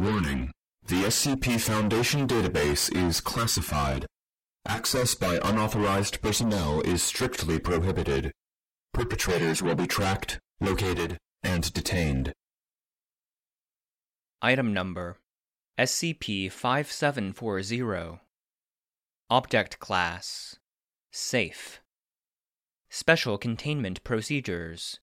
Warning. The SCP Foundation database is classified. Access by unauthorized personnel is strictly prohibited. Perpetrators will be tracked, located, and detained. Item Number SCP 5740 Object Class Safe Special Containment Procedures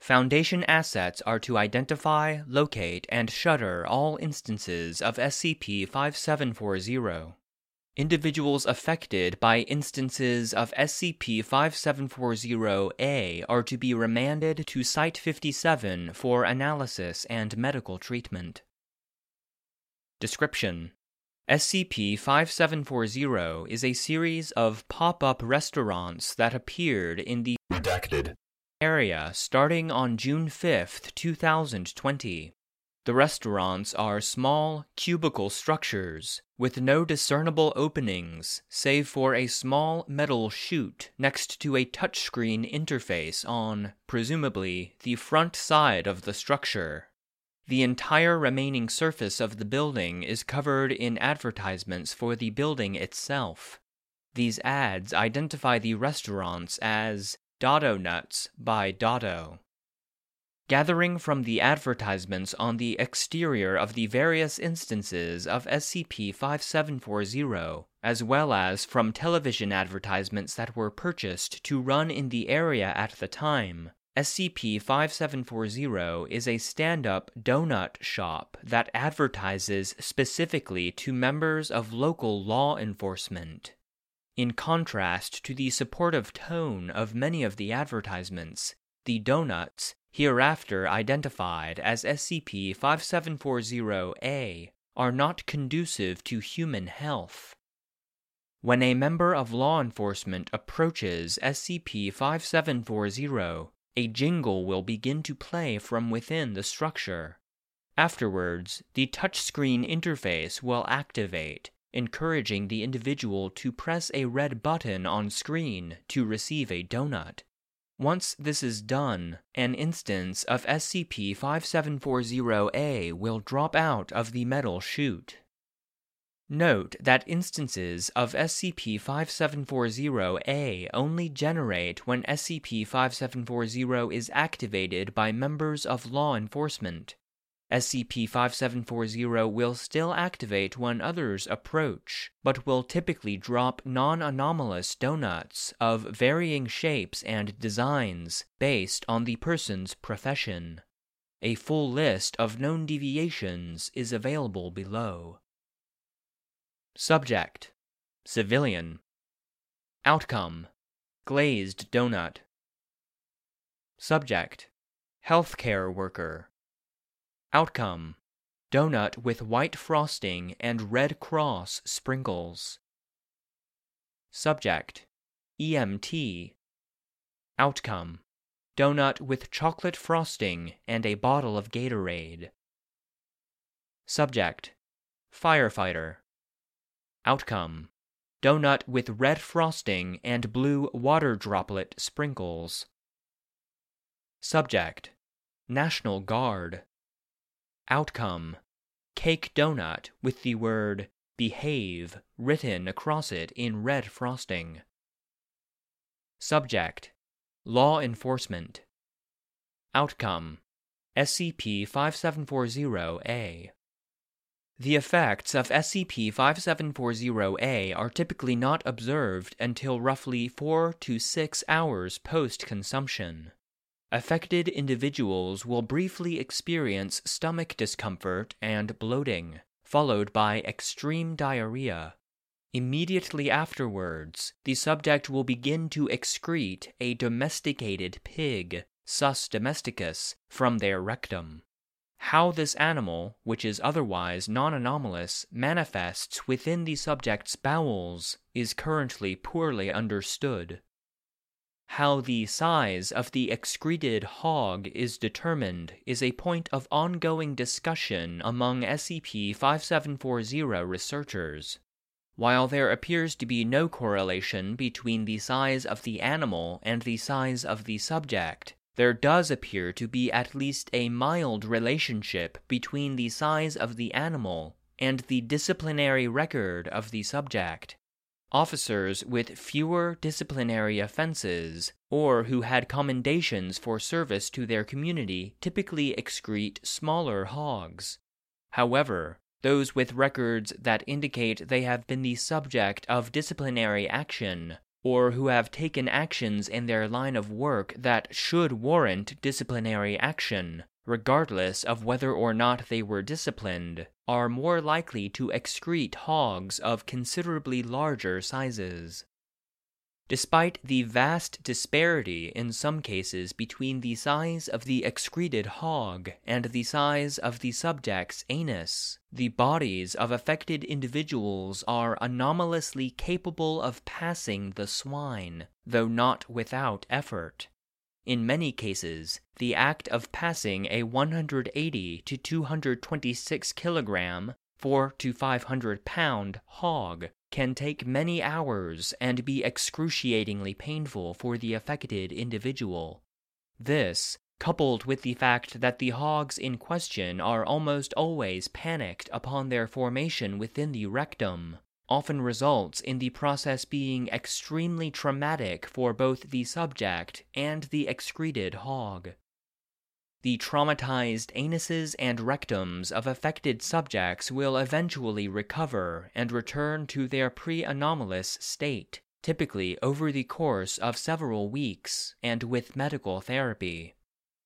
Foundation assets are to identify, locate, and shutter all instances of SCP 5740. Individuals affected by instances of SCP 5740 A are to be remanded to Site 57 for analysis and medical treatment. Description SCP 5740 is a series of pop up restaurants that appeared in the Redacted. Area starting on June 5, 2020. The restaurants are small, cubicle structures with no discernible openings save for a small metal chute next to a touchscreen interface on, presumably, the front side of the structure. The entire remaining surface of the building is covered in advertisements for the building itself. These ads identify the restaurants as Dado Nuts by Dado. Gathering from the advertisements on the exterior of the various instances of SCP 5740, as well as from television advertisements that were purchased to run in the area at the time, SCP 5740 is a stand up donut shop that advertises specifically to members of local law enforcement. In contrast to the supportive tone of many of the advertisements, the donuts, hereafter identified as SCP 5740A, are not conducive to human health. When a member of law enforcement approaches SCP 5740, a jingle will begin to play from within the structure. Afterwards, the touchscreen interface will activate, encouraging the individual to press a red button on screen to receive a donut. Once this is done, an instance of SCP 5740A will drop out of the metal chute. Note that instances of SCP 5740A only generate when SCP 5740 is activated by members of law enforcement. SCP 5740 will still activate when others approach, but will typically drop non anomalous donuts of varying shapes and designs based on the person's profession. A full list of known deviations is available below. Subject Civilian Outcome Glazed donut Subject Healthcare worker Outcome. Donut with white frosting and Red Cross sprinkles. Subject. EMT Outcome. Donut with chocolate frosting and a bottle of Gatorade. Subject. Firefighter. Outcome. Donut with red frosting and blue water droplet sprinkles. Subject. National Guard Outcome. Cake donut with the word behave written across it in red frosting. Subject. Law Enforcement. Outcome. SCP 5740A The effects of SCP 5740A are typically not observed until roughly 4 to 6 hours post consumption. Affected individuals will briefly experience stomach discomfort and bloating, followed by extreme diarrhea. Immediately afterwards, the subject will begin to excrete a domesticated pig, Sus domesticus, from their rectum. How this animal, which is otherwise non anomalous, manifests within the subject's bowels is currently poorly understood. How the size of the excreted hog is determined is a point of ongoing discussion among SCP 5740 researchers. While there appears to be no correlation between the size of the animal and the size of the subject, there does appear to be at least a mild relationship between the size of the animal and the disciplinary record of the subject. Officers with fewer disciplinary offenses or who had commendations for service to their community typically excrete smaller hogs. However, those with records that indicate they have been the subject of disciplinary action or who have taken actions in their line of work that should warrant disciplinary action, regardless of whether or not they were disciplined, are more likely to excrete hogs of considerably larger sizes. Despite the vast disparity in some cases between the size of the excreted hog and the size of the subject's anus, the bodies of affected individuals are anomalously capable of passing the swine, though not without effort. In many cases, the act of passing a 180 to 226 kilogram, 4 to 500 pound hog can take many hours and be excruciatingly painful for the affected individual. This, coupled with the fact that the hogs in question are almost always panicked upon their formation within the rectum, often results in the process being extremely traumatic for both the subject and the excreted hog. The traumatized anuses and rectums of affected subjects will eventually recover and return to their pre anomalous state, typically over the course of several weeks and with medical therapy.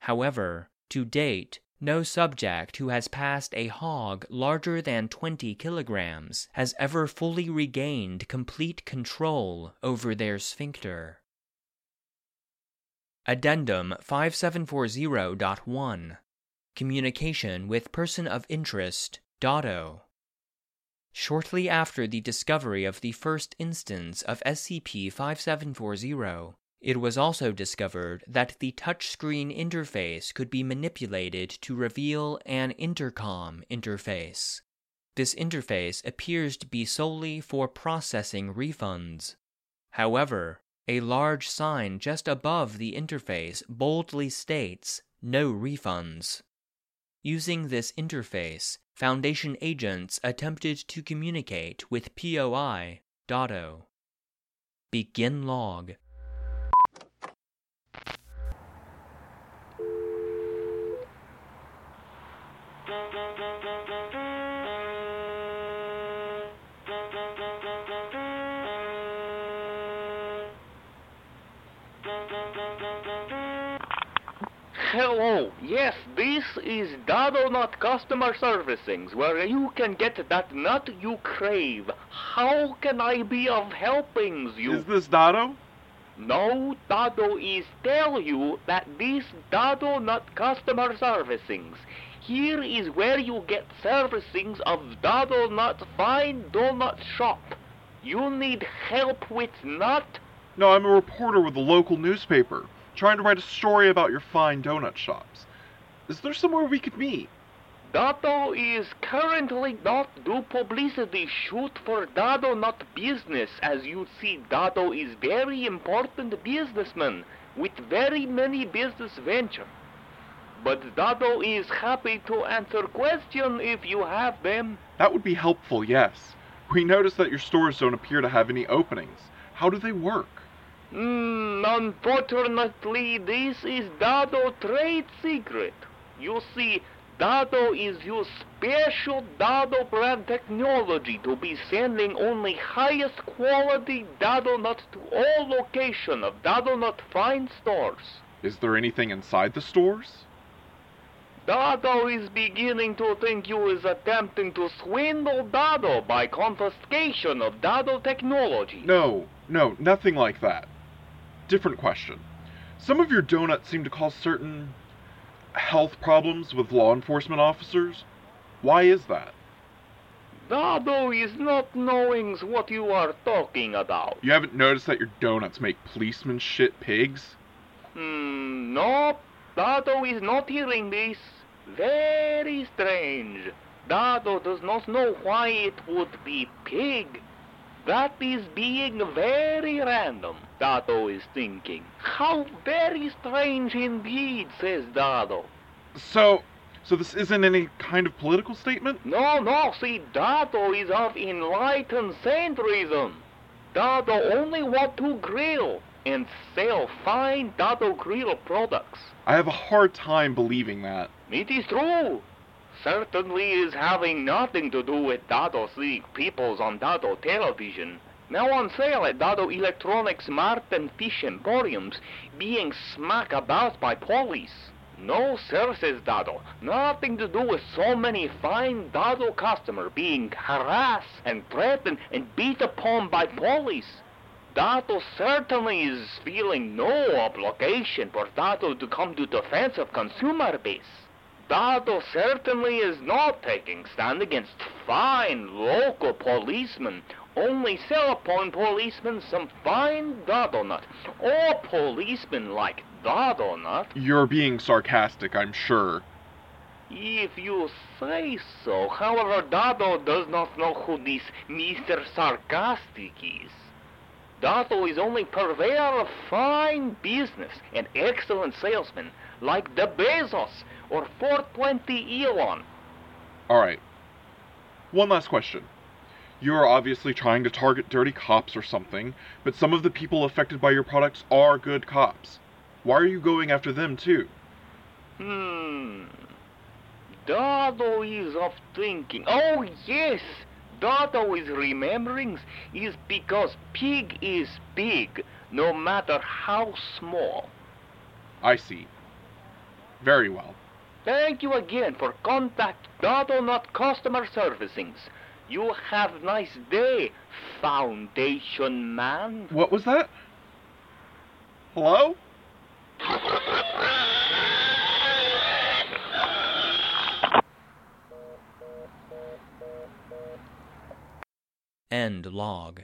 However, to date, no subject who has passed a hog larger than 20 kilograms has ever fully regained complete control over their sphincter. Addendum 5740.1 Communication with Person of Interest, Dado. Shortly after the discovery of the first instance of SCP 5740, it was also discovered that the touchscreen interface could be manipulated to reveal an intercom interface. This interface appears to be solely for processing refunds. However, a large sign just above the interface boldly states no refunds. Using this interface, Foundation agents attempted to communicate with POI Dado. Begin log. Hello, yes, this is Dado Nut Customer Servicing, where you can get that nut you crave. How can I be of helpings you? Is this Dado? No, Dado is tell you that this Dado Nut Customer Servicing. Here is where you get servicings of Dado Nut Fine Donut Shop. You need help with nut? No, I'm a reporter with a local newspaper trying to write a story about your fine donut shops. Is there somewhere we could meet? Dado is currently not do publicity shoot for Dado nut business. As you see, Dado is very important businessman with very many business venture. But Dado is happy to answer question if you have them. That would be helpful, yes. We noticed that your stores don't appear to have any openings. How do they work? Mm, unfortunately, this is Dado trade secret. You see, Dado is use special Dado brand technology to be sending only highest quality Dado nut to all location of Dado nut fine stores. Is there anything inside the stores? Dado is beginning to think you is attempting to swindle Dado by confiscation of Dado technology. No, no, nothing like that. Different question. Some of your donuts seem to cause certain health problems with law enforcement officers. Why is that? Dado is not knowing what you are talking about. You haven't noticed that your donuts make policemen shit pigs? Hmm, no, Dado is not hearing this. Very strange. Dado does not know why it would be pig. That is being very random, Dado is thinking. How very strange indeed, says Dado. So, so this isn't any kind of political statement? No, no, see, Dado is of enlightened centrism. Dado only want to grill and sell fine Dado grill products. I have a hard time believing that. It is true. Certainly is having nothing to do with Dado seeing peoples on Dado television. Now on sale at Dado Electronics Mart and Fish Emporiums, being smack about by police. No, sir, says Dado. Nothing to do with so many fine Dado customer being harassed and threatened and beat upon by police. Dado certainly is feeling no obligation for Dado to come to defense of consumer base. Dado certainly is not taking stand against fine local policemen. Only sell upon policemen some fine Dado nut. All policemen like Dado nut. You're being sarcastic, I'm sure. If you say so. However, Dado does not know who this Mr. Sarcastic is. Dado is only purveyor of fine business and excellent salesman, like the Bezos or 420 Elon. Alright. One last question. You're obviously trying to target dirty cops or something, but some of the people affected by your products are good cops. Why are you going after them too? Hmm. Dado is of thinking. Oh, yes! Dado is remembering is because pig is big, no matter how small. I see. Very well. Thank you again for contact Dado Nut Customer Servicings. You have nice day, Foundation Man. What was that? Hello? End log.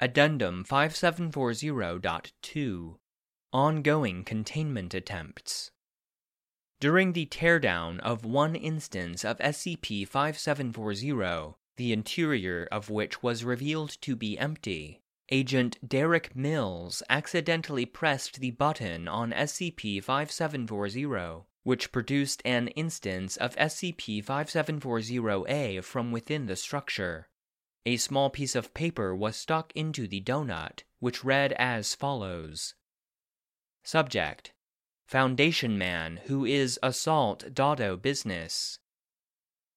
Addendum 5740.2 Ongoing containment attempts. During the teardown of one instance of SCP 5740, the interior of which was revealed to be empty, Agent Derek Mills accidentally pressed the button on SCP 5740, which produced an instance of SCP 5740A from within the structure. A small piece of paper was stuck into the donut, which read as follows Subject Foundation Man who is Assault Dado Business.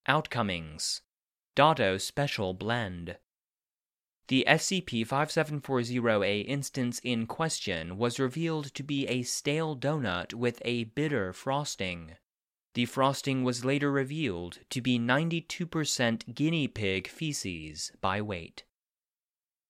Outcomings Dado Special Blend. The SCP 5740A instance in question was revealed to be a stale donut with a bitter frosting. The frosting was later revealed to be 92% guinea pig feces by weight.